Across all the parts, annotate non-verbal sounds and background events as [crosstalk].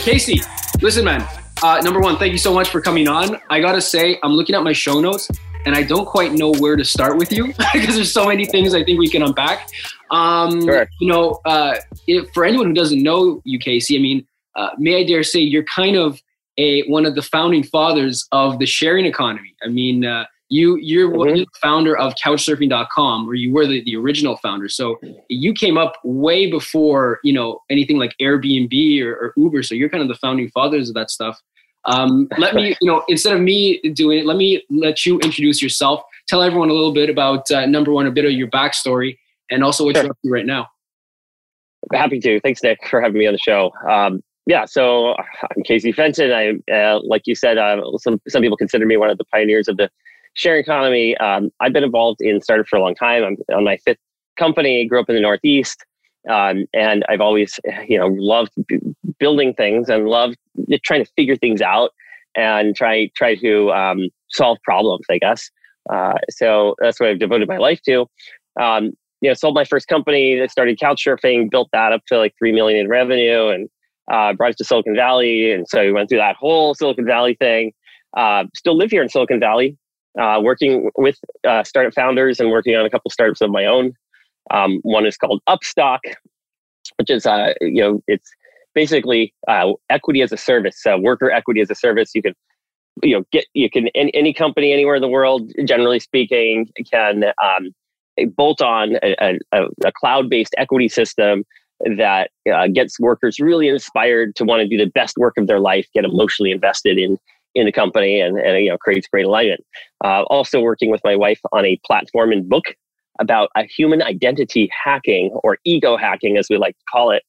Casey, listen, man. Uh, number one, thank you so much for coming on. I gotta say, I'm looking at my show notes and I don't quite know where to start with you [laughs] because there's so many things I think we can unpack. Um, Sure. You know, uh, if, for anyone who doesn't know you, Casey, I mean, uh, may I dare say you're kind of a one of the founding fathers of the sharing economy. I mean, uh, you you're, Mhm. you're the founder of Couchsurfing.com, or you were the, the original founder. So you came up way before you know anything like Airbnb or, or Uber. So you're kind of the founding fathers of that stuff. Um, let me, you know, instead of me doing it, let me let you introduce yourself. Tell everyone a little bit about uh, number one, a bit of your backstory, and also what Sure. you're up to right now. Happy to. Thanks, Nick, for having me on the show. Um, yeah, so I'm Casey Fenton. I, uh, like you said, uh, some some people consider me one of the pioneers of the sharing economy. Um, I've been involved in startup for a long time. I'm on my fifth company. Grew up in the Northeast, um, and I've always, you know, loved building things and loved trying to figure things out and try try to um, solve problems. I guess. Uh, so that's what I've devoted my life to. Um, you know, sold my first company that started Couchsurfing, built that up to like three million in revenue, and uh, brought it to Silicon Valley. And so we went through that whole Silicon Valley thing. Uh, still live here in Silicon Valley, uh, working with uh, startup founders and working on a couple startups of my own. Um, one is called Upstock, which is uh, you know it's basically uh, equity as a service, worker equity as a service. You can you know get you can any, any company anywhere in the world, generally speaking, can um, bolt on a, a, a cloud-based equity system that uh, gets workers really inspired to want to do the best work of their life, get emotionally invested in in the company, and, and you know creates great alignment. Uh, also working with my wife on a platform and book about a human identity hacking or ego hacking, as we like to call it,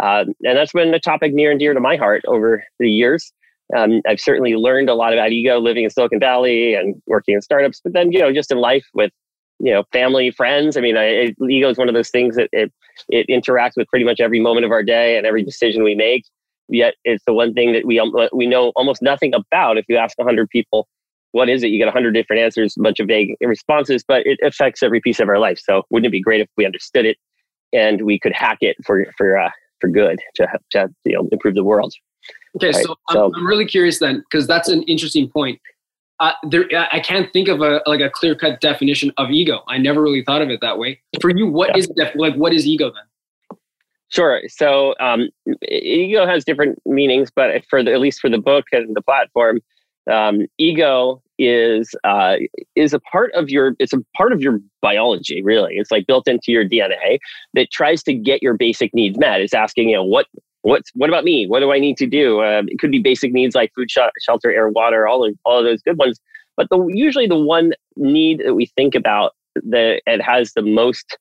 um, and that's been a topic near and dear to my heart over the years. Um, I've certainly learned a lot about ego living in Silicon Valley and working in startups, but then you know just in life with you know family friends i mean I, it, ego is one of those things that it, it interacts with pretty much every moment of our day and every decision we make yet it's the one thing that we um, we know almost nothing about if you ask 100 people what is it you get 100 different answers a bunch of vague responses but it affects every piece of our life so wouldn't it be great if we understood it and we could hack it for for uh, for good to, to you know improve the world Okay, Right, so, so- I'm, I'm really curious then, because that's an interesting point. Uh, there, I I can't think of a like a clear cut definition of ego. I never really thought of it that way. For you, what Yeah. is def- like what is ego then? Sure. So um, ego has different meanings, but for the, at least for the book and the platform, um, ego is uh, is a part of your it's a part of your biology. Really, it's like built into your DNA that tries to get your basic needs met. It's asking, you know, what what's what about me? What do I need to do? Um, it could be basic needs like food, sh- shelter, air, water, all of all of those good ones. But the usually the one need that we think about that it has the most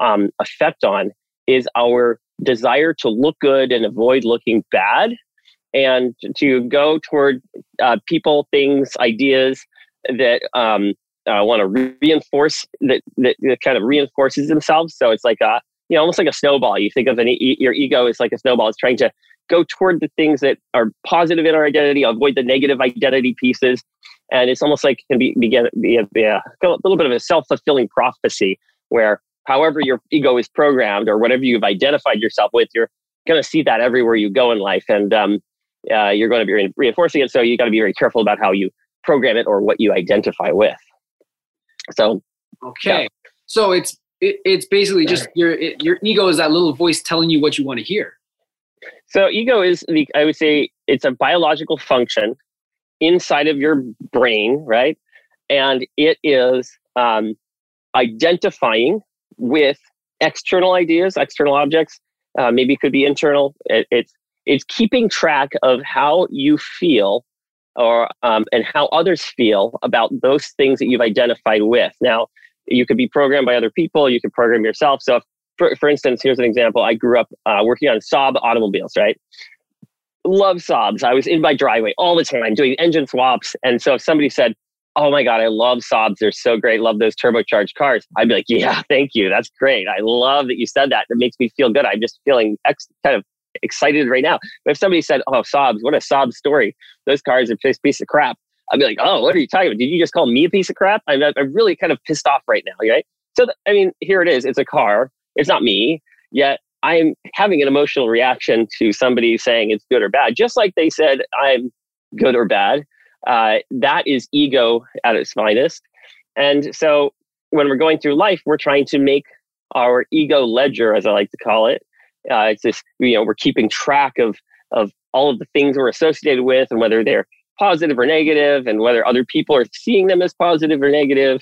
um, effect on is our desire to look good and avoid looking bad. And to go toward uh, people things ideas that um, uh, want to re- reinforce that, that that kind of reinforces themselves. So it's like a you know almost like a snowball. You think of an e- your ego is like a snowball. It's trying to go toward the things that are positive in our identity avoid the negative identity pieces. And it's almost like can be begin be a, be a, a little bit of a self-fulfilling prophecy where however your ego is programmed or whatever you've identified yourself with, you're going to see that everywhere you go in life. And um, uh, you're going to be re- reinforcing it. So you got to be very careful about how you program it or what you identify with. So, Okay, so it's it, it's basically just your it, your ego is that little voice telling you what you want to hear. so ego is the, I would say it's a biological function inside of your brain, right? And it is um, identifying with external ideas, external objects. Uh, maybe it could be internal. It, it's it's keeping track of how you feel, or um, and how others feel about those things that you've identified with. Now, you could be programmed by other people. You could program yourself. So, if, for for instance, here's an example. I grew up uh, working on Saab automobiles, right? Love Saabs. I was in my driveway all the time doing engine swaps. And so if somebody said, Oh my God, I love Saabs. They're so great. Love those turbocharged cars. I'd be like, Yeah, [laughs] thank you. That's great. I love that you said that. That makes me feel good. I'm just feeling ex- kind of excited right now. But if somebody said, Oh, Saabs, what a Saab story. Those cars are just a piece of crap. I'd be like, Oh, what are you talking about? Did you just call me a piece of crap? I'm, I'm really kind of pissed off right now. Right. So, th- I mean, here it is. It's a car. It's not me. Yet I'm having an emotional reaction to somebody saying it's good or bad, just like they said I'm good or bad. Uh, that is ego at its finest. And so when we're going through life, we're trying to make our ego ledger, as I like to call it. Uh, it's this, you know, we're keeping track of of all of the things we're associated with and whether they're positive or negative and whether other people are seeing them as positive or negative.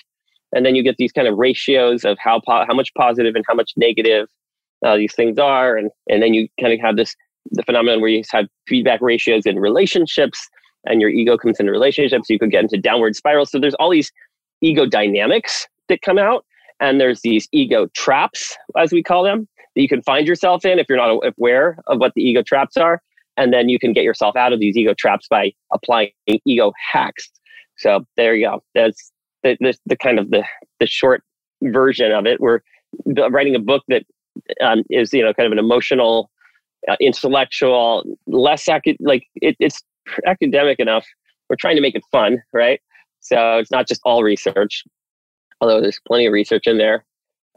and then you get these kind of ratios of how po- how much positive and how much negative uh, these things are and and then you kind of have this the phenomenon where you have feedback ratios in relationships and your ego comes into relationships you could get into downward spirals. So there's all these ego dynamics that come out and there's these ego traps as we call them that you can find yourself in if you're not aware of what the ego traps are. And then you can get yourself out of these ego traps by applying ego hacks. So there you go. That's the, the, the kind of the, the short version of it. We're writing a book that um, is you know kind of an emotional uh, intellectual less ac- like it, it's academic enough we're trying to make it fun right so it's not just all research although there's plenty of research in there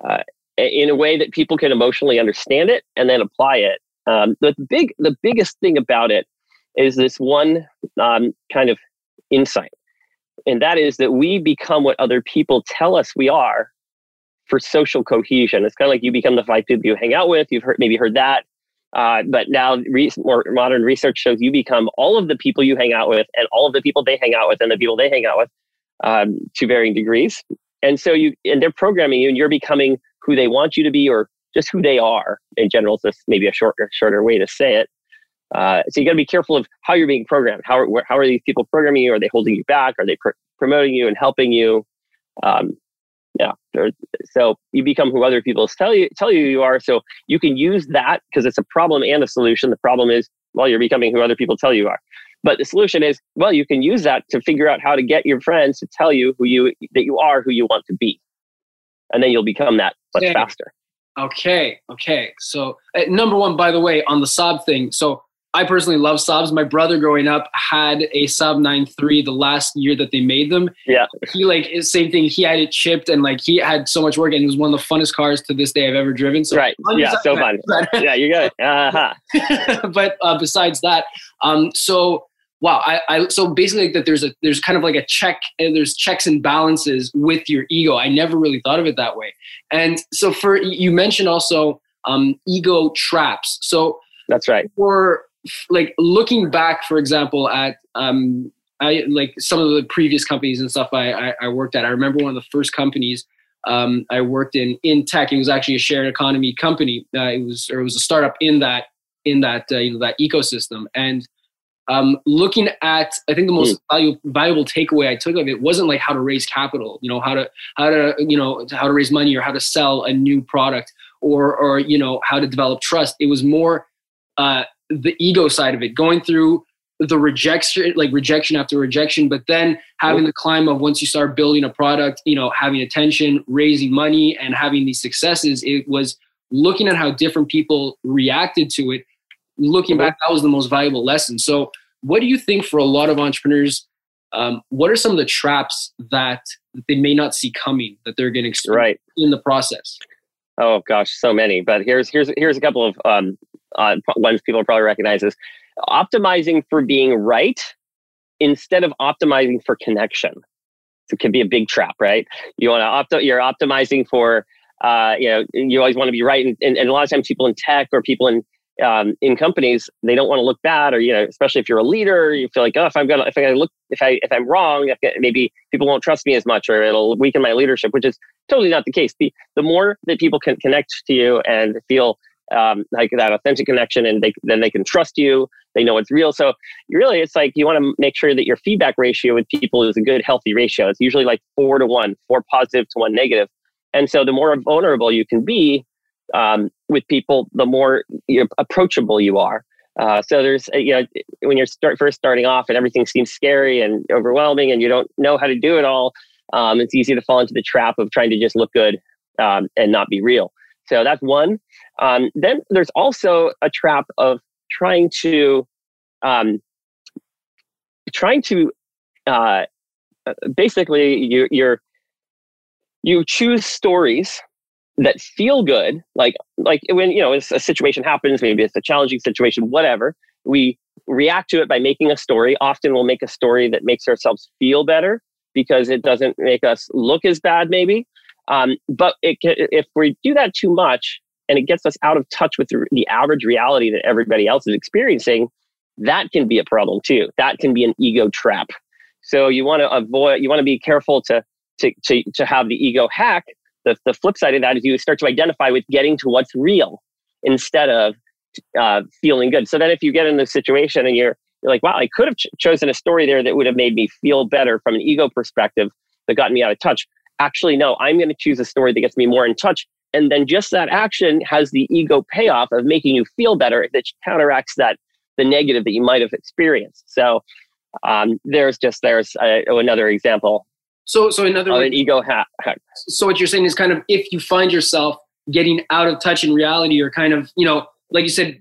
uh, in a way that people can emotionally understand it and then apply it um, the big, the biggest thing about it is this one um, kind of insight, and that is that we become what other people tell us we are for social cohesion. It's kind of like you become the five people you hang out with. You've heard, maybe heard that. Uh, but now, re- modern research shows you become all of the people you hang out with, and all of the people they hang out with, and the people they hang out with, um, to varying degrees. And so you, and they're programming you, and you're becoming who they want you to be, or just who they are in general. So maybe a shorter, shorter way to say it. Uh, so you got to be careful of how you're being programmed. How are, how are these people programming you? Are they holding you back? Are they pr- promoting you and helping you? Um, yeah. So you become who other people tell you tell you you are. So you can use that because it's a problem and a solution. The problem is, well, you're becoming who other people tell you are. But the solution is, well, you can use that to figure out how to get your friends to tell you who you that you are, who you want to be, and then you'll become that much yeah. faster. Okay, okay. So uh, number one, by the way, on the Saab thing. So I personally love Saabs. My brother growing up had a Saab 9.3 the last year that they made them. Yeah. He like same thing. He had it chipped and like he had so much work and it was one of the funnest cars to this day I've ever driven. So right. Yeah. So fun. yeah, you got it. Uh-huh. [laughs] but uh, besides that, um, so wow I, I so basically that there's a there's kind of like a check and there's checks and balances with your ego i never really thought of it that way and so for you mentioned also um, ego traps so that's right for like looking back for example at um, I like some of the previous companies and stuff I, I, I worked at. I remember one of the first companies um, I worked in in tech. It was actually a shared economy company. Uh, it was or it was a startup in that in that uh, you know that ecosystem. And um, looking at i think the most mm. valuable, valuable takeaway i took of it wasn't like how to raise capital you know how to how to you know how to raise money or how to sell a new product or or you know how to develop trust it was more uh, the ego side of it going through the rejection like rejection after rejection but then having the climb of once you start building a product you know having attention raising money and having these successes it was looking at how different people reacted to it looking back, that was the most valuable lesson. So, what do you think for a lot of entrepreneurs? Um, what are some of the traps that they may not see coming that they're getting right in the process? Oh gosh, so many. But here's here's here's a couple of um, uh, ones people probably recognize is optimizing for being right instead of optimizing for connection. So it can be a big trap, right? You want to opt you're optimizing for uh, you know you always want to be right, and, and, and a lot of times people in tech or people in um, in companies they don't want to look bad or you know especially if you're a leader you feel like oh if i'm gonna if i look if i if i'm wrong maybe people won't trust me as much or it'll weaken my leadership which is totally not the case the, the more that people can connect to you and feel um, like that authentic connection and they then they can trust you they know it's real so really it's like you want to make sure that your feedback ratio with people is a good healthy ratio it's usually like four to one four positive to one negative and so the more vulnerable you can be um, with people, the more approachable you are. Uh, so there's, uh, you know, when you're start, first starting off and everything seems scary and overwhelming and you don't know how to do it all, um, it's easy to fall into the trap of trying to just look good um, and not be real. So that's one. Um, then there's also a trap of trying to, um, trying to, uh, basically you, you're, you choose stories that feel good, like like when you know a situation happens, maybe it's a challenging situation, whatever. We react to it by making a story. Often we'll make a story that makes ourselves feel better because it doesn't make us look as bad, maybe. Um, but it, if we do that too much and it gets us out of touch with the, average reality that everybody else is experiencing, that can be a problem too. That can be an ego trap. So you want to avoid, you want to be careful to, to, to, to have the ego hack. The, the flip side of that is you start to identify with getting to what's real instead of uh, feeling good. So then if you get in this situation and you're, you're like, wow, I could have ch- chosen a story there that would have made me feel better from an ego perspective that got me out of touch. Actually, no, I'm going to choose a story that gets me more in touch. And then just that action has the ego payoff of making you feel better that counteracts that the negative that you might have experienced. So um, there's just there's uh, another example. So so another an ego hack. So what you're saying is kind of if you find yourself getting out of touch in reality, or kind of you know like you said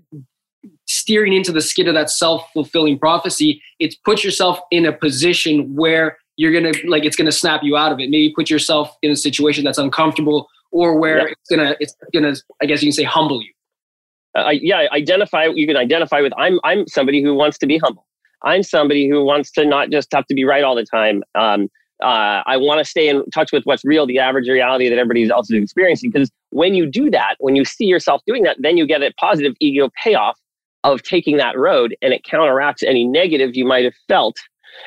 steering into the skid of that self-fulfilling prophecy it's put yourself in a position where you're gonna like it's gonna snap you out of it maybe put yourself in a situation that's uncomfortable or where yeah. it's gonna it's gonna i guess you can say humble you uh, yeah identify you can identify with i'm i'm somebody who wants to be humble i'm somebody who wants to not just have to be right all the time um, uh, I want to stay in touch with what's real, the average reality that everybody else is experiencing. Because when you do that, when you see yourself doing that, then you get a positive ego payoff of taking that road and it counteracts any negative you might have felt.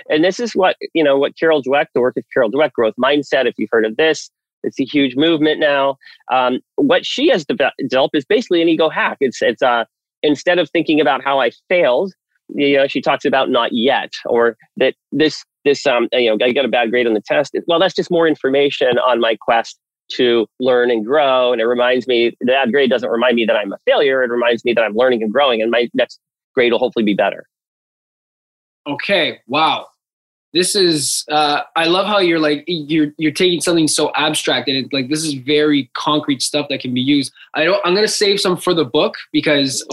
And this is what, you know, what Carol Dweck, the work of Carol Dweck, growth mindset, if you've heard of this, it's a huge movement now. Um, what she has developed is basically an ego hack. It's, it's, uh, instead of thinking about how I failed, you know, she talks about not yet, or that this this um, you know, I got a bad grade on the test. Well, that's just more information on my quest to learn and grow. And it reminds me that grade doesn't remind me that I'm a failure. It reminds me that I'm learning and growing, and my next grade will hopefully be better. Okay. Wow. This is uh, I love how you're like you're you're taking something so abstract and it, like this is very concrete stuff that can be used. I don't I'm gonna save some for the book because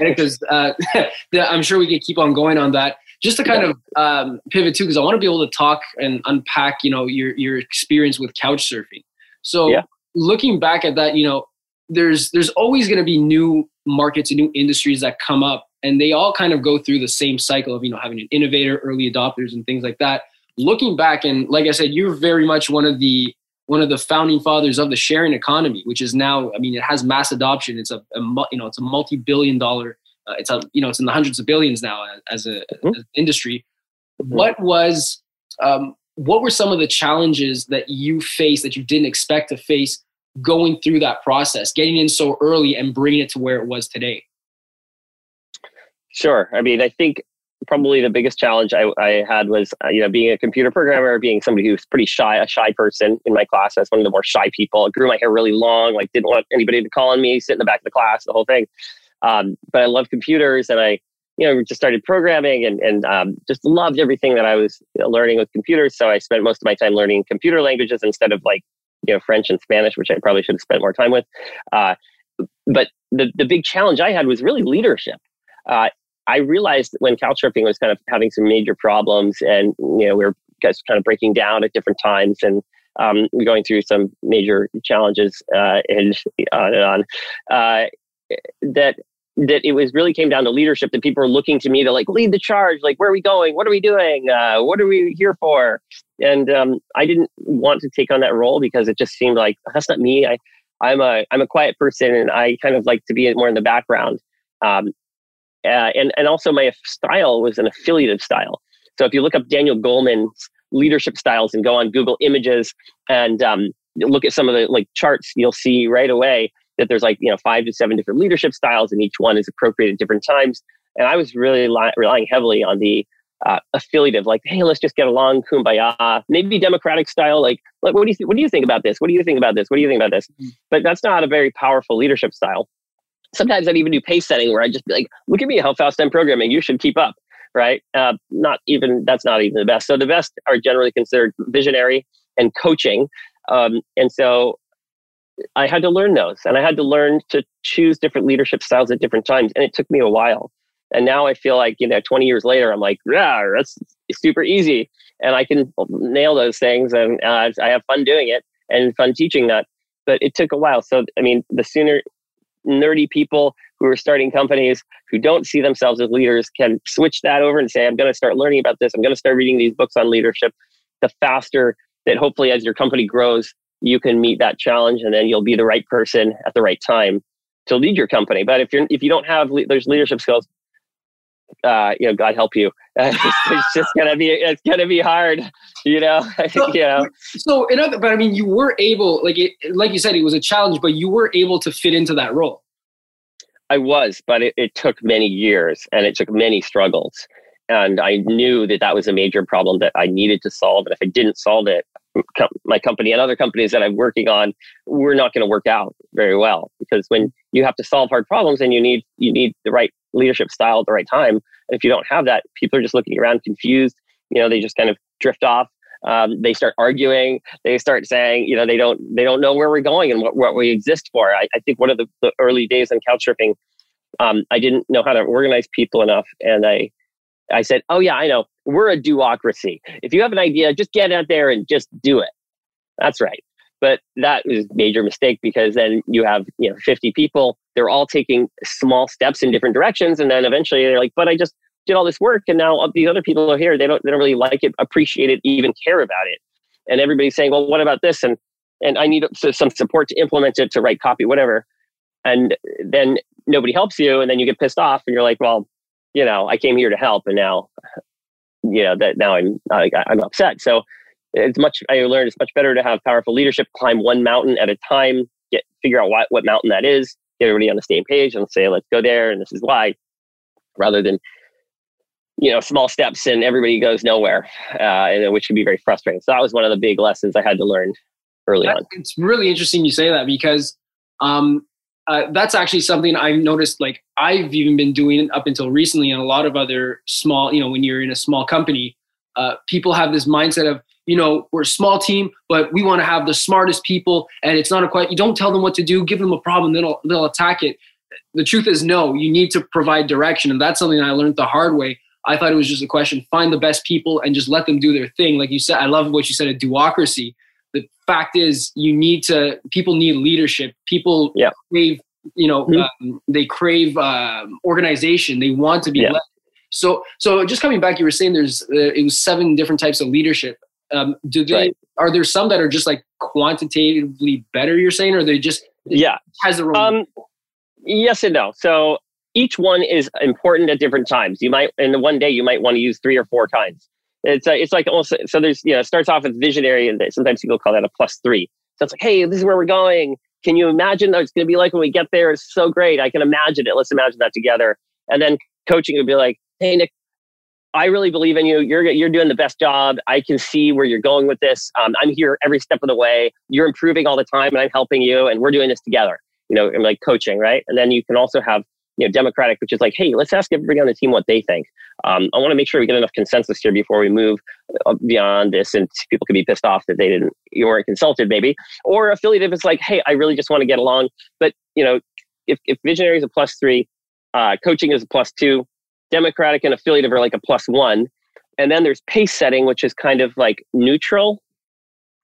because uh, [laughs] I'm sure we can keep on going on that just to kind of um, pivot too, because I want to be able to talk and unpack, you know, your your experience with couch surfing. So yeah. looking back at that, you know, there's there's always going to be new markets and new industries that come up, and they all kind of go through the same cycle of you know having an innovator, early adopters, and things like that. Looking back, and like I said, you're very much one of the one of the founding fathers of the sharing economy, which is now, I mean, it has mass adoption. It's a, a you know, it's a multi-billion dollar uh, it's a, you know it's in the hundreds of billions now as, a mm-hmm. as an industry. Mm-hmm. What was um, what were some of the challenges that you faced that you didn't expect to face going through that process, getting in so early and bringing it to where it was today? Sure. I mean, I think probably the biggest challenge I, I had was, uh, you know, being a computer programmer, being somebody who's pretty shy, a shy person in my class. I was one of the more shy people. I grew my hair really long, like didn't want anybody to call on me, sit in the back of the class, the whole thing. Um, but I love computers and I, you know, just started programming and, and um, just loved everything that I was you know, learning with computers. So I spent most of my time learning computer languages instead of like, you know, French and Spanish, which I probably should have spent more time with. Uh, but the, the big challenge I had was really leadership. Uh, I realized when couchsurfing was kind of having some major problems and, you know, we were guys kind of breaking down at different times and um, we're going through some major challenges uh, and [laughs] on and on, uh, that that it was really came down to leadership that people were looking to me to like lead the charge like where are we going? What are we doing? Uh, what are we here for? And um, i didn't want to take on that role because it just seemed like that's not me. I i'm a i'm a quiet person and i kind of like to be more in the background. Um, uh, and and also my style was an affiliative style. So if you look up daniel goleman's leadership styles and go on google images and um, look at some of the like charts you'll see right away that there's like you know five to seven different leadership styles and each one is appropriate at different times. And i was really li- relying heavily on the uh, affiliative like hey let's just get along kumbaya. Maybe democratic style like what do you th- what do you think about this? What do you think about this? What do you think about this? Mm-hmm. but that's not a very powerful leadership style sometimes i'd even do pace setting where i'd just be like look at me how fast i'm programming you should keep up right uh, not even that's not even the best so the best are generally considered visionary and coaching um, and so I had to learn those and I had to learn to choose different leadership styles at different times. And it took me a while. And now I feel like, you know, 20 years later, I'm like, yeah, that's super easy. And I can nail those things and uh, I have fun doing it and fun teaching that. but it took a while. So, I mean, the sooner nerdy people who are starting companies who don't see themselves as leaders can switch that over and say, I'm going to start learning about this. I'm going to start reading these books on leadership. The faster that hopefully as your company grows, you can meet that challenge and then you'll be the right person at the right time to lead your company. But if you're if you don't have le- those leadership skills, uh, you know, God help you. [laughs] it's, just gonna be it's gonna be hard, you know. [laughs] So, you know. So in other, but I mean, you were able, like it, like you said, it was a challenge, but you were able to fit into that role. I was, but it, it took many years and it took many struggles. And I knew that that was a major problem that I needed to solve. And if I didn't solve it, my company and other companies that I'm working on, we're not going to work out very well because when you have to solve hard problems and you need you need the right leadership style at the right time, and if you don't have that, people are just looking around confused. You know, they just kind of drift off. Um, they start arguing. They start saying, you know, they don't they don't know where we're going and what, what we exist for. I, I think one of the, the early days in couchsurfing, um, I didn't know how to organize people enough, and I I said, oh yeah, I know we're a do-ocracy. If you have an idea, just get out there and just do it. That's right. But that was a major mistake because then you have, you know, 50 people, they're all taking small steps in different directions. And then eventually they're like, but I just did all this work and now these other people are here. They don't, they don't really like it, appreciate it, even care about it. And everybody's saying, well, what about this? And, and I need some support to implement it, to write copy, whatever. And then nobody helps you. And then you get pissed off and you're like, well, you know, I came here to help and now you know that now I'm I'm upset. So it's much I learned it's much better to have powerful leadership, climb one mountain at a time, get figure out what what mountain that is, get everybody on the same page, and say let's go there, and this is why, rather than you know small steps and everybody goes nowhere, uh, and which can be very frustrating. So that was one of the big lessons I had to learn early that, on. It's really interesting you say that because um, uh, that's actually something I've noticed. Like I've even been doing up until recently, and a lot of other small, you know, when you're in a small company, uh, people have this mindset of, you know, we're a small team, but we want to have the smartest people, and it's not a quite. You don't tell them what to do, give them a problem, then they'll, they'll attack it. The truth is, no. You need to provide direction, and that's something I learned the hard way. I thought it was just a question: find the best people and just let them do their thing. Like you said, I love what you said. A do-ocracy the fact is you need to people need leadership people yeah. crave you know mm-hmm. um, they crave um, organization they want to be yeah. led so so just coming back you were saying there's uh, it was seven different types of leadership um, do they right. are there some that are just like quantitatively better you're saying or they just yeah has the role um yes and no so each one is important at different times you might in one day you might want to use three or four kinds it's uh, it's like almost so there's you know it starts off with visionary and sometimes people call that a plus three. So it's like, hey, this is where we're going. Can you imagine what it's going to be like when we get there? It's so great. I can imagine it. Let's imagine that together. And then coaching would be like, hey, Nick, I really believe in you. You're you're doing the best job. I can see where you're going with this. Um, I'm here every step of the way. You're improving all the time, and I'm helping you. And we're doing this together. You know, and like coaching, right? And then you can also have you know, democratic, which is like, hey, let's ask everybody on the team what they think. Um, I want to make sure we get enough consensus here before we move uh, beyond this, and people could be pissed off that they didn't, you weren't consulted, maybe. Or affiliate if it's like, hey, I really just want to get along. But you know, if if visionary is a plus three, uh, coaching is a plus two, democratic and affiliative are like a plus one, and then there's pace setting, which is kind of like neutral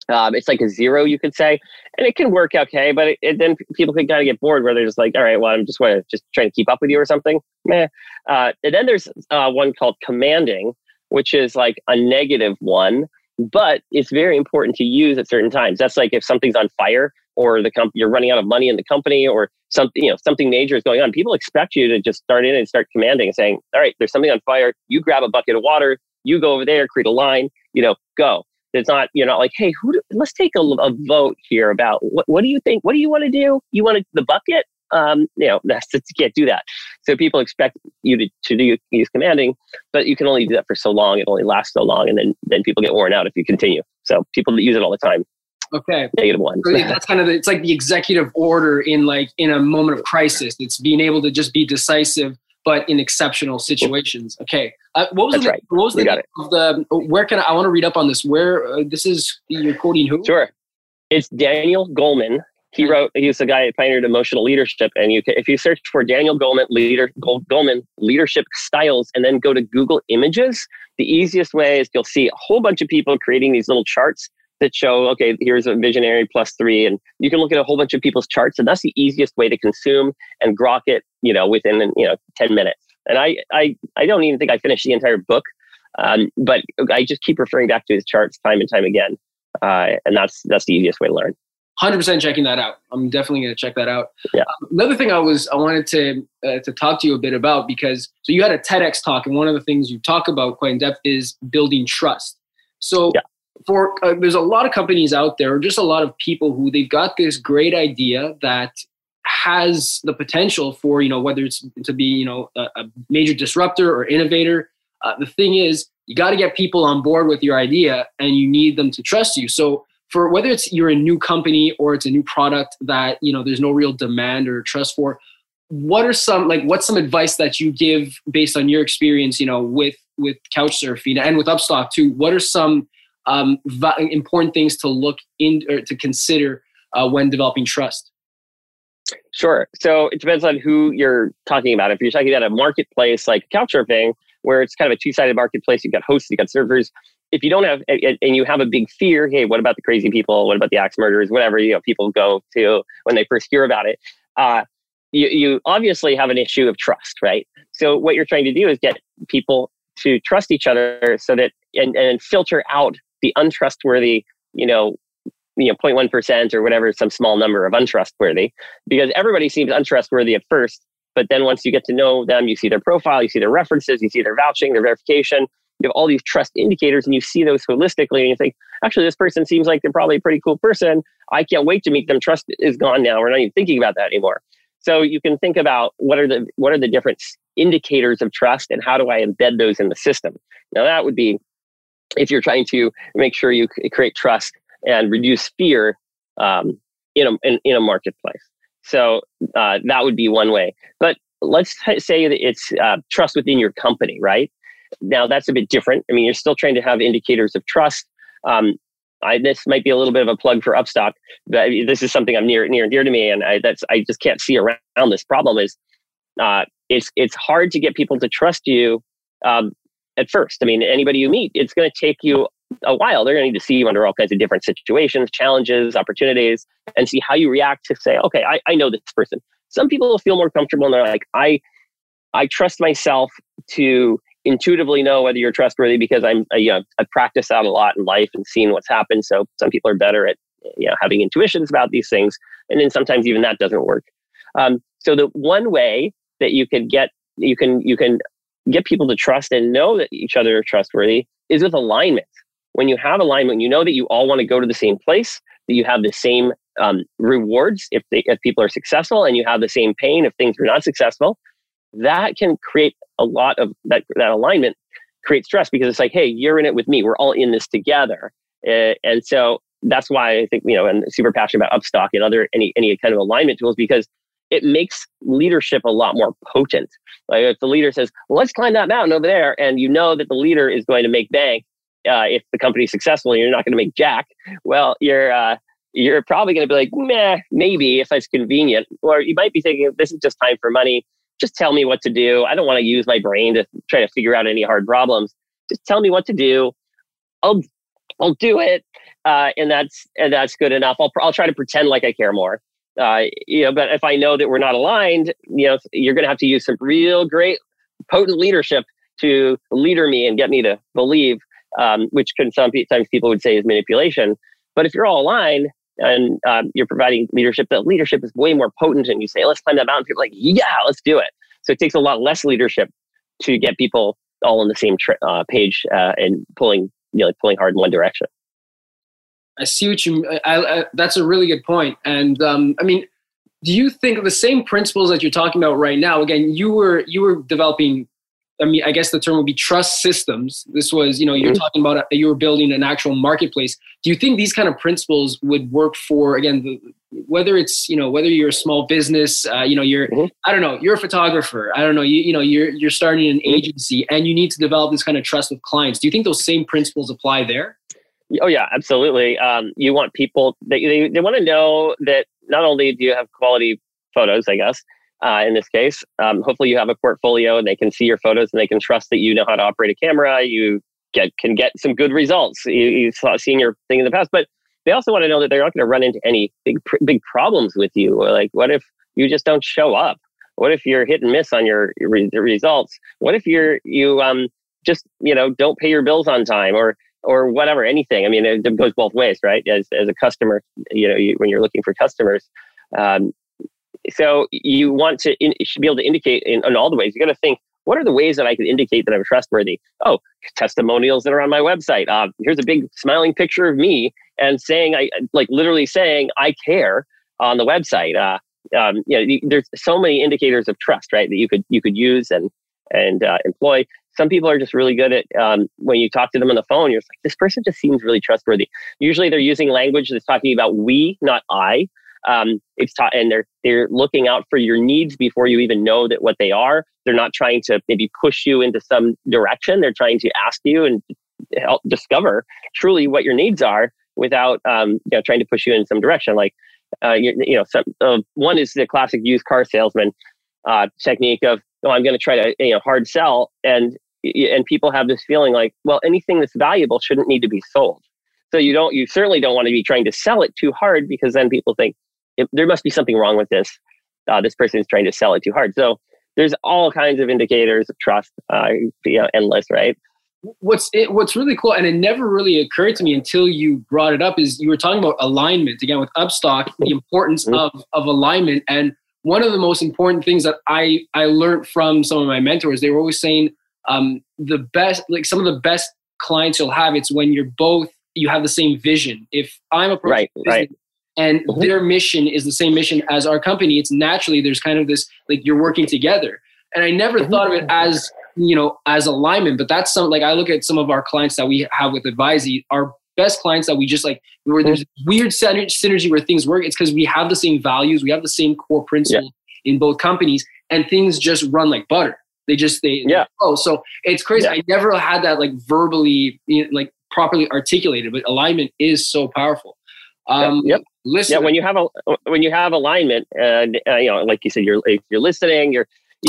um, it's like a zero, you could say, and it can work okay, but it, it, then people can kind of get bored where they're just like, all right, well, I'm just want to just trying to keep up with you or something. Meh. Uh, and then there's uh, one called commanding, which is like a negative one, but it's very important to use at certain times. That's like if something's on fire or the comp- you're running out of money in the company or something, you know, something major is going on. People expect you to just start in and start commanding and saying, all right, there's something on fire. You grab a bucket of water, you go over there, create a line, you know, go it's not, you're not like, hey, who do, let's take a, a, vote here about what, what do you think? What do you want to do? You want the bucket? Um, you know, that's, you can't do that. So people expect you to, to do use commanding, but you can only do that for so long. It only lasts so long. And then, then people get worn out if you continue. So people that use it all the time. Okay. Negative one. So that's kind of, the, it's like the executive order in like, in a moment of crisis. It's being able to just be decisive but in exceptional situations. Okay. Uh, what was That's the, right. What was the name of the? Where can I? I want to read up on this. Where uh, this is? You're quoting who? Sure. It's Daniel Goleman. He wrote. He was the guy that pioneered emotional leadership. And you, can, if you search for Daniel Goleman leader Goleman leadership styles, and then go to Google Images, the easiest way is you'll see a whole bunch of people creating these little charts that show, okay, here's a visionary plus three. And you can look at a whole bunch of people's charts. And that's the easiest way to consume and grok it, you know, within, you know, 10 minutes. And I, I, I don't even think I finished the entire book. Um, but I just keep referring back to his charts time and time again. Uh, and that's, that's the easiest way to learn. 100% checking that out. I'm definitely going to check that out. Yeah. Um, another thing I was I wanted to uh, to talk to you a bit about because so you had a TEDx talk and one of the things you talk about quite in depth is building trust. So yeah. For uh, there's a lot of companies out there or just a lot of people who they've got this great idea that has the potential for you know whether it's to be you know a, a major disruptor or innovator. Uh, the thing is you got to get people on board with your idea and you need them to trust you. So for whether it's you're a new company or it's a new product that you know there's no real demand or trust for what are some like what's some advice that you give based on your experience you know with with couch surfing and with upstock too what are some um, important things to look in or to consider uh, when developing trust. Sure. So it depends on who you're talking about. If you're talking about a marketplace like couch surfing where it's kind of a two-sided marketplace you've got hosts you've got surfers if you don't have and you have a big fear hey what about the crazy people? What about the axe murderers? Whatever you know people go to when they first hear about it. Uh, you, you obviously have an issue of trust right? So what you're trying to do is get people to trust each other so that and, and filter out the untrustworthy you know you know 0.1% or whatever some small number of untrustworthy because everybody seems untrustworthy at first but then once you get to know them you see their profile you see their references you see their vouching their verification you have all these trust indicators and you see those holistically and you think, actually, this person seems like they're probably a pretty cool person. I can't wait to meet them. Trust is gone now. We're not even thinking about that anymore. So you can think about what are the what are the different indicators of trust and how do I embed those in the system? Now that would be if you're trying to make sure you create trust and reduce fear um, in, a, in, in a marketplace. So uh, that would be one way. But let's say that it's uh, trust within your company, right? Now that's a bit different. I mean, you're still trying to have indicators of trust. Um, I, this might be a little bit of a plug for Upstock, but this is something I'm near near and dear to me, and I, that's I just can't see around this problem. Is uh, it's it's hard to get people to trust you um, at first. I mean, anybody you meet, it's going to take you a while. They're going to need to see you under all kinds of different situations, challenges, opportunities, and see how you react to say, okay, I, I know this person. Some people feel more comfortable and they're like, I I trust myself to intuitively know whether you're trustworthy because I'm, I, you know, I've practiced that a lot in life and seen what's happened. So some people are better at, you know, having intuitions about these things. And then sometimes even that doesn't work. Um, so the one way that you can get, you can, you can get people to trust and know that each other are trustworthy is with alignment. When you have alignment, you know that you all want to go to the same place, that you have the same um, rewards if, they, if people are successful, and you have the same pain if things are not successful that can create a lot of that, that alignment creates stress because it's like, hey, you're in it with me. We're all in this together. Uh, and so that's why I think, you know, I'm super passionate about Upstock and other any any kind of alignment tools because it makes leadership a lot more potent. Like if the leader says, let's climb that mountain over there, and you know that the leader is going to make bank uh, if the company's successful and you're not going to make jack, well, you're uh, you're probably going to be like, meh, maybe if it's convenient. Or you might be thinking, this is just time for money just tell me what to do. I don't want to use my brain to try to figure out any hard problems. Just tell me what to do. I'll I'll do it, uh, and that's and that's good enough. I'll I'll try to pretend like I care more. Uh, you know, but if I know that we're not aligned, you know, you're going to have to use some real great, potent leadership to leader me and get me to believe, um, which can sometimes people would say is manipulation. But if you're all aligned, and um, you're providing leadership, that leadership is way more potent. And you say, let's climb that mountain. People are like, yeah, let's do it. So it takes a lot less leadership to get people all on the same uh, page uh, and pulling, you know, like pulling hard in one direction. I see what you. I, I, that's a really good point. And um, I mean, do you think the same principles that you're talking about right now? Again, you were you were developing I mean, I guess the term would be trust systems. This was, you know, you're mm-hmm. talking about a, you were building an actual marketplace. Do you think these kind of principles would work for again, the, whether it's you know whether you're a small business, uh, you know, you're mm-hmm. I don't know, you're a photographer. I don't know, you you know, you're you're starting an mm-hmm. agency and you need to develop this kind of trust with clients. Do you think those same principles apply there? Oh yeah, absolutely. Um, you want people they, they they want to know that not only do you have quality photos, I guess, uh, in this case. Um, hopefully, you have a portfolio and they can see your photos and they can trust that you know how to operate a camera, you get can get some good results. You, you seen your thing in the past, but they also want to know that they're not going to run into any big big problems with you. Or like, what if you just don't show up? What if you're hit and miss on your, your results? What if you're you um just you know don't pay your bills on time or or whatever anything? I mean, it goes both ways, right? As as a customer, you know, you, when you're looking for customers. Um, so you want to in, be able to indicate in, in all the ways. You got to think what are the ways that I can indicate that I'm trustworthy? Oh, testimonials that are on my website. Uh, here's a big smiling picture of me and saying I like literally saying I care on the website. Uh, um, you know, there's so many indicators of trust, right? That you could you could use and and uh, employ. Some people are just really good at um, when you talk to them on the phone. You're like, this person just seems really trustworthy. Usually, they're using language that's talking about we, not I. Um, it's ta- and they're they're looking out for your needs before you even know that what they are. They're not trying to maybe push you into some direction. They're trying to ask you and help discover truly what your needs are without um, you know trying to push you in some direction. Like uh, you, you know, some, uh, one is the classic used car salesman uh, technique of, oh, I'm going to try to you know hard sell, and and people have this feeling like, well, anything that's valuable shouldn't need to be sold. So you don't, you certainly don't want to be trying to sell it too hard because then people think there must be something wrong with this. Uh, this person is trying to sell it too hard. So there's all kinds of indicators of trust, uh, you know, endless, right? what's it, what's really cool, and it never really occurred to me until you brought it up, is you were talking about alignment again with Upstock, the importance mm-hmm. of of alignment, and one of the most important things that I I learned from some of my mentors, they were always saying um, the best, like some of the best clients you'll have, it's when you're both you have the same vision. If I'm a right, right. and mm-hmm. their mission is the same mission as our company, it's naturally there's kind of this like you're working together. And I never mm-hmm. thought of it as you know, as alignment. But that's some like I look at some of our clients that we have with Advisey, our best clients that we just like where there's weird synergy where things work. It's because we have the same values, we have the same core principles yeah. in both companies, and things just run like butter. They just they yeah. Oh, so it's crazy. Yeah. I never had that like verbally you know, like properly articulated, but alignment is so powerful. Um, yep. Listen. Yeah, when you have a when you have alignment, and uh, you know, like you said, you're you're listening, you're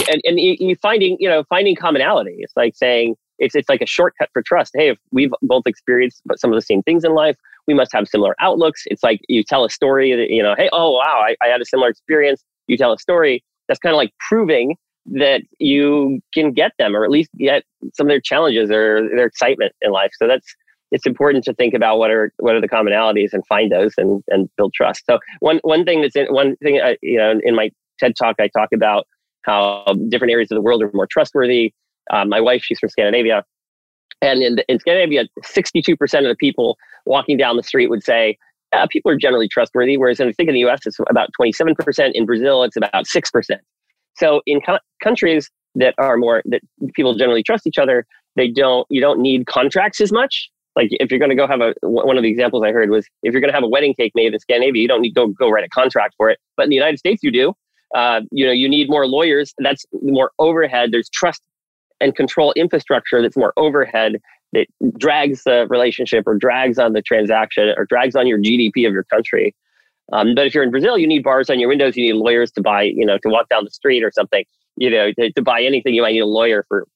and, and you finding you know finding commonality it's like saying it's it's like a shortcut for trust hey if we've both experienced some of the same things in life we must have similar outlooks it's like you tell a story that you know hey oh wow I, I had a similar experience you tell a story that's kind of like proving that you can get them or at least get some of their challenges or their excitement in life so that's it's important to think about what are what are the commonalities and find those and and build trust so one one thing that's in one thing I, you know in my ted talk i talk about how different areas of the world are more trustworthy. Um, my wife, she's from Scandinavia. And in, in Scandinavia, 62% of the people walking down the street would say, uh, people are generally trustworthy. Whereas I think in the US, it's about 27%. In Brazil, it's about 6%. So in co- countries that are more, that people generally trust each other, they don't, you don't need contracts as much. Like if you're going to go have a, one of the examples I heard was if you're going to have a wedding cake made in Scandinavia, you don't need to go, go write a contract for it. But in the United States, you do uh, you know you need more lawyers that's more overhead there's trust and control infrastructure that's more overhead that drags the relationship or drags on the transaction or drags on your gdp of your country um, but if you're in brazil you need bars on your windows you need lawyers to buy you know to walk down the street or something you know to, to buy anything you might need a lawyer for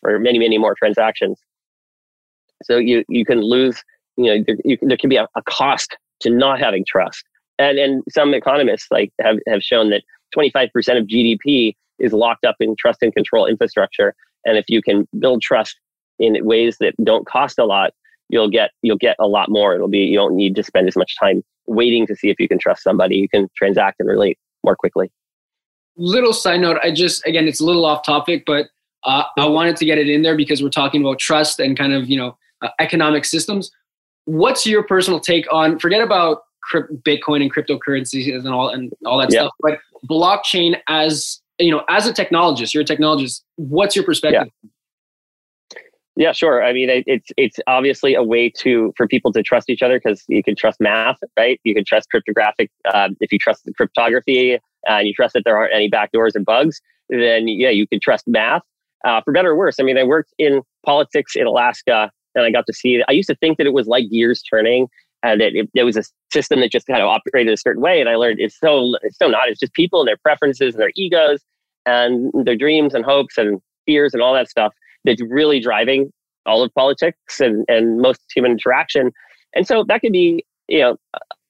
for many many more transactions so you you can lose you know there, you, there can be a, a cost to not having trust and and some economists like have, have shown that 25% of GDP is locked up in trust and control infrastructure. And if you can build trust in ways that don't cost a lot, you'll get you'll get a lot more. It'll be you don't need to spend as much time waiting to see if you can trust somebody. You can transact and relate more quickly. Little side note, I just again it's a little off topic, but uh, I wanted to get it in there because we're talking about trust and kind of you know uh, economic systems. What's your personal take on forget about Bitcoin and cryptocurrencies and all and all that yeah. stuff. But blockchain as you know, as a technologist, you're a technologist. What's your perspective? Yeah. Yeah, sure. I mean, it, it's it's obviously a way to for people to trust each other because you can trust math, right? You can trust cryptographic. Uh, if you trust the cryptography and you trust that there aren't any backdoors and bugs, then yeah, you can trust math. Uh, for better or worse, I mean, I worked in politics in Alaska, and I got to see. I used to think that it was like gears turning, and it, it, it, was a system that just kind of operated a certain way. And I learned it's so it's so not. It's just people and their preferences and their egos and their dreams and hopes and fears and all that stuff that's really driving all of politics and, and most human interaction. And so that could be, you know,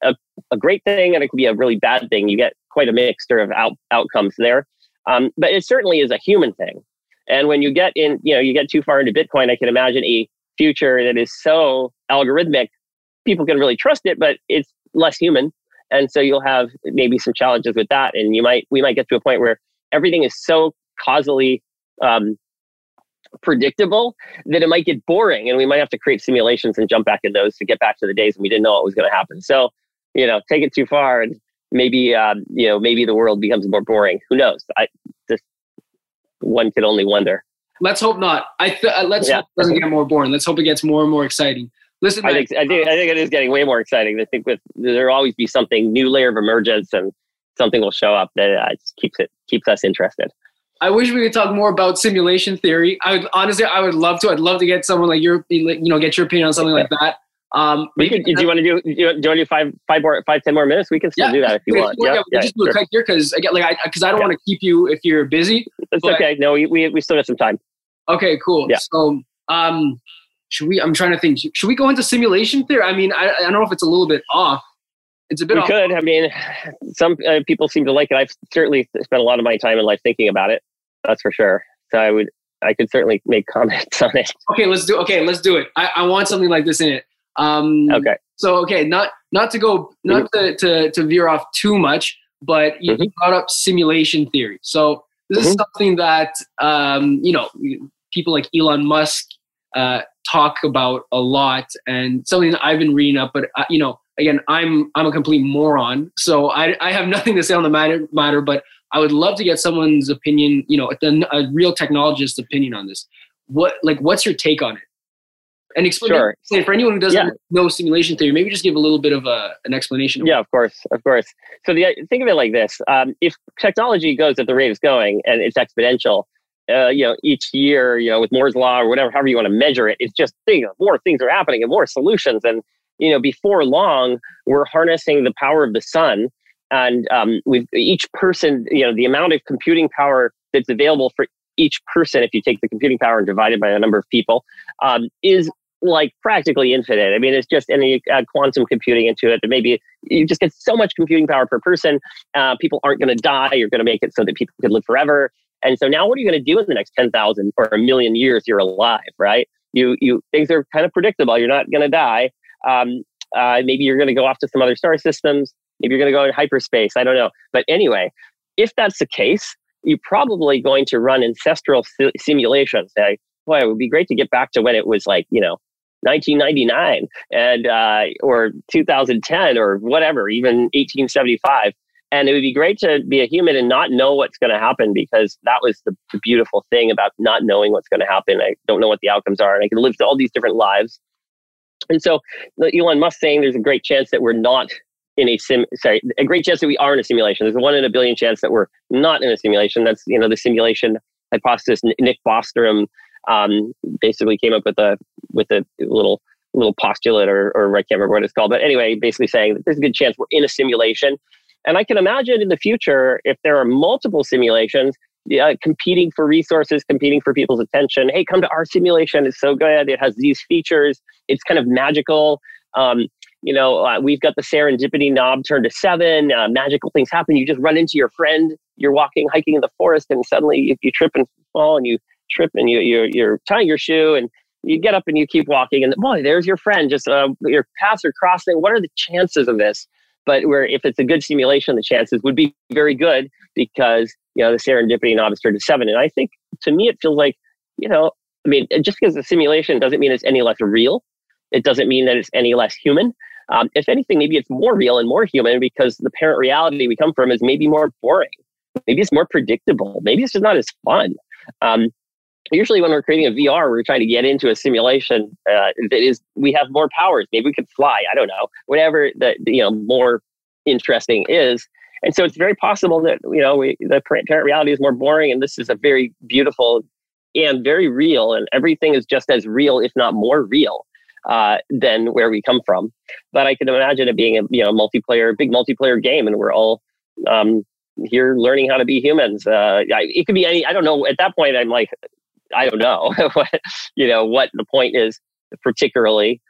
a, a great thing and it could be a really bad thing. You get quite a mixture of out, outcomes there. Um, but it certainly is a human thing. And when you get in, you know, you get too far into Bitcoin, I can imagine a future that is so algorithmic, people can really trust it, but it's less human. And so you'll have maybe some challenges with that. And you might, we might get to a point where everything is so causally um, predictable that it might get boring and we might have to create simulations and jump back in those to get back to the days when we didn't know what was going to happen. So, you know, take it too far and maybe, um, you know, maybe the world becomes more boring. Who knows? I just, one could only wonder. Let's hope not. I th- uh, let's yeah. hope it doesn't get more boring. Let's hope it gets more and more exciting. Listen, I think, I think I think it is getting way more exciting. I think with there'll always be something new layer of emergence and something will show up that uh, keeps it keeps us interested. I wish we could talk more about simulation theory. I would honestly, I would love to. I'd love to get someone like your, you know, get your opinion on something like that. Um, we could, do you want to do? Do you, want to do five, five more, five, ten more minutes? We can still yeah, do that if you want. Yeah, yeah, yeah just do it quick here because again, like, I because I don't yeah. want to keep you if you're busy. That's but, okay. No, we, we we still have some time. Okay, cool. Yeah. So, um, should we? I'm trying to think. Should we go into simulation theory? I mean, I, I don't know if it's a little bit off. It's a bit. We off. could. I mean, some uh, people seem to like it. I've certainly spent a lot of my time in life thinking about it. That's for sure. So I would, I could certainly make comments [laughs] on it. Okay, let's do. Okay, let's do it. I, I want something like this in it. Um, okay. So okay, not not to go, not mm-hmm. to, to to veer off too much, but you, mm-hmm. brought up simulation theory. So this mm-hmm. is something that um, you know people like Elon Musk uh, talk about a lot, and something that I've been reading up. But uh, you know, again, I'm I'm a complete moron, so I I have nothing to say on the matter matter. But I would love to get someone's opinion, you know, a, a real technologist's opinion on this. What like what's your take on it? And explain sure. for anyone who doesn't yeah. know simulation theory, maybe just give a little bit of a, an explanation. Of yeah, of course, of course. So the, think of it like this: um, if technology goes at the rate it's going and it's exponential, uh, you know, each year, you know, with Moore's law or whatever, however you want to measure it, it's just think more things are happening and more solutions. And you know, before long, we're harnessing the power of the sun, and um, with each person, you know, the amount of computing power that's available for each person, if you take the computing power and divide it by the number of people, um, is like practically infinite. I mean, it's just any uh, quantum computing into it. That maybe you just get so much computing power per person. Uh, people aren't going to die. You're going to make it so that people can live forever. And so now, what are you going to do in the next ten thousand or a million years you're alive? Right? You you things are kind of predictable. You're not going to die. Um, uh, maybe you're going to go off to some other star systems. Maybe you're going to go in hyperspace. I don't know. But anyway, if that's the case, you're probably going to run ancestral si- simulations. Say, boy, it would be great to get back to when it was like you know 1999 and uh, or 2010 or whatever, even 1875. And it would be great to be a human and not know what's going to happen because that was the, the beautiful thing about not knowing what's going to happen. I don't know what the outcomes are, and I can live all these different lives. And so, Elon Musk saying there's a great chance that we're not in a sim. Sorry, a great chance that we are in a simulation. There's a one in a billion chance that we're not in a simulation. That's you know the simulation hypothesis. Nick Bostrom um, basically came up with a with a little little postulate or, or I can't remember what it's called. But anyway, basically saying that there's a good chance we're in a simulation. And I can imagine in the future, if there are multiple simulations, competing for resources, competing for people's attention. Hey, come to our simulation. It's so good. It has these features. It's kind of magical. Um, you know, uh, we've got the serendipity knob turned to seven. Uh, magical things happen. You just run into your friend. You're walking, hiking in the forest, and suddenly if you trip and fall and you trip and you, you're, you're tying your shoe and you get up and you keep walking and boy, there's your friend. Just uh, your paths are crossing. What are the chances of this? But where if it's a good simulation, the chances would be very good because you know the serendipity knob is turned to seven. And I think to me it feels like you know, I mean, just because the simulation doesn't mean it's any less real. It doesn't mean that it's any less human. Um, if anything, maybe it's more real and more human because the parent reality we come from is maybe more boring. Maybe it's more predictable. Maybe it's just not as fun. Um, usually when we're creating a VR, we're trying to get into a simulation uh, that is we have more powers. Maybe we could fly. I don't know. Whatever the you know more interesting is. And so it's very possible that you know we, the parent reality is more boring, and this is a very beautiful and very real, and everything is just as real, if not more real, uh, than where we come from. But I can imagine it being a you know multiplayer, big multiplayer game, and we're all um, here learning how to be humans. Uh, it could be any. I don't know. At that point, I'm like, I don't know [laughs] what you know what the point is particularly.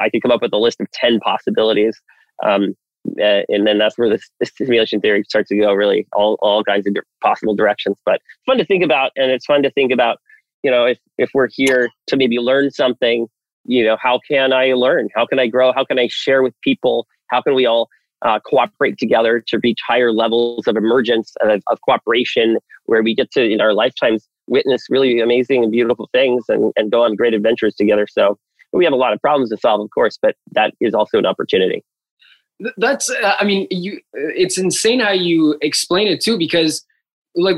I could come up with a list of ten possibilities, um, uh, and then that's where the, the, simulation theory starts to go really all all kinds of possible directions. But fun to think about, and it's fun to think about. You know, if if we're here to maybe learn something, you know, how can I learn? How can I grow? How can I share with people? How can we all uh, cooperate together to reach higher levels of emergence of, of, cooperation where we get to in our lifetimes witness really amazing and beautiful things and, and go on great adventures together so we have a lot of problems to solve of course but that is also an opportunity that's uh, i mean you it's insane how you explain it too because like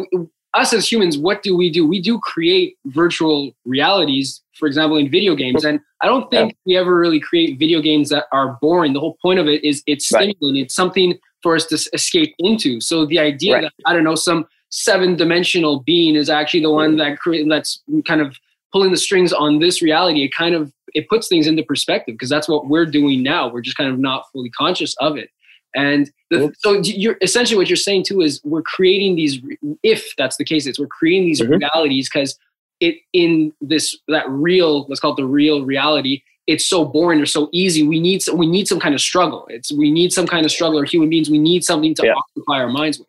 us as humans what do we do we do create virtual realities for example in video games and i don't think yeah. we ever really create video games that are boring the whole point of it is it's stimulating right. it's something for us to escape into so the idea right. that i don't know some seven dimensional being is actually the one that that's kind of pulling the strings on this reality it kind of it puts things into perspective because that's what we're doing now we're just kind of not fully conscious of it and the, so you're essentially what you're saying too is we're creating these if that's the case it's we're creating these mm-hmm. realities because it in this that real let's call it the real reality it's so boring or so easy we need some, we need some kind of struggle it's we need some kind of struggle or human beings we need something to yeah. occupy our minds with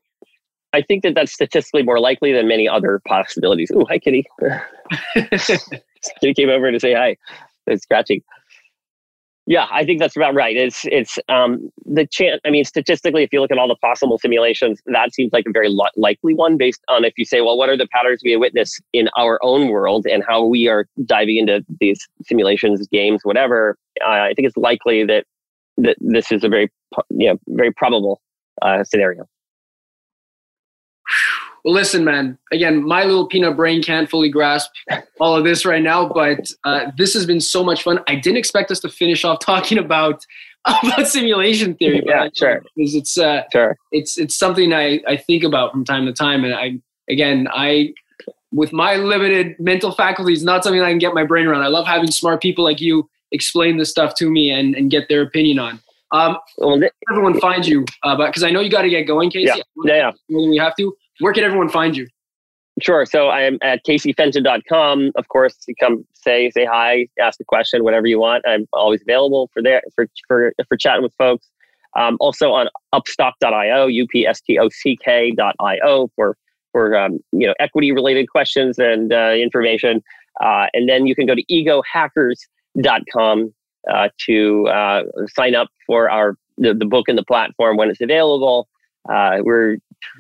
I think that that's statistically more likely than many other possibilities. Oh, hi, Kitty. [laughs] [laughs] Kitty came over to say hi. It's scratching. Yeah, I think that's about right. It's it's um, the chance. I mean, statistically, if you look at all the possible simulations, that seems like a very likely one. Based on if you say, well, what are the patterns we witness in our own world and how we are diving into these simulations, games, whatever. Uh, I think it's likely that that this is a very you know very probable uh, scenario. Well, listen, man. Again, my little peanut brain can't fully grasp all of this right now, but uh, this has been so much fun. I didn't expect us to finish off talking about [laughs] about simulation theory. yeah, sure. Because it's uh, sure. It's it's something I I think about from time to time, and I again I with my limited mental faculties, not something I can get my brain around. I love having smart people like you explain this stuff to me and and get their opinion on. Um, well, everyone finds you, uh, but because I know you got to get going, Casey. Yeah, yeah, yeah. We have to. Where can everyone find you? Sure. So I'm at caseyfenton.com. Of course, you come say say hi, ask a question, whatever you want. I'm always available for there for for for chatting with folks. Um, also on upstock.io, upstock.io for for um, you know equity related questions and uh, information. Uh, and then you can go to egohackers.com uh, to uh, sign up for our the, the book and the platform when it's available. Uh, we're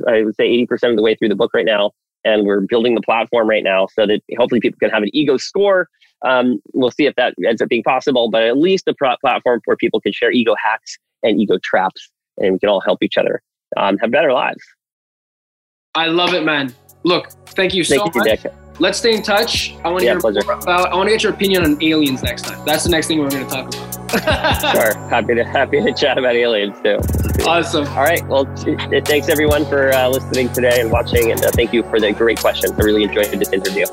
I would say 80% of the way through the book right now. And we're building the platform right now so that hopefully people can have an ego score. Um, we'll see if that ends up being possible, but at least a pro- platform where people can share ego hacks and ego traps and we can all help each other um, have better lives. I love it, man. Look, thank you so you, much. Dick. Let's stay in touch. I want to yeah, hear pleasure. about. I want to get your opinion on aliens next time. That's the next thing we're going to talk about. [laughs] sure. Happy to happy to chat about aliens too. Awesome. All right. Well, thanks everyone for uh, listening today and watching, and uh, thank you for the great questions. I really enjoyed this interview.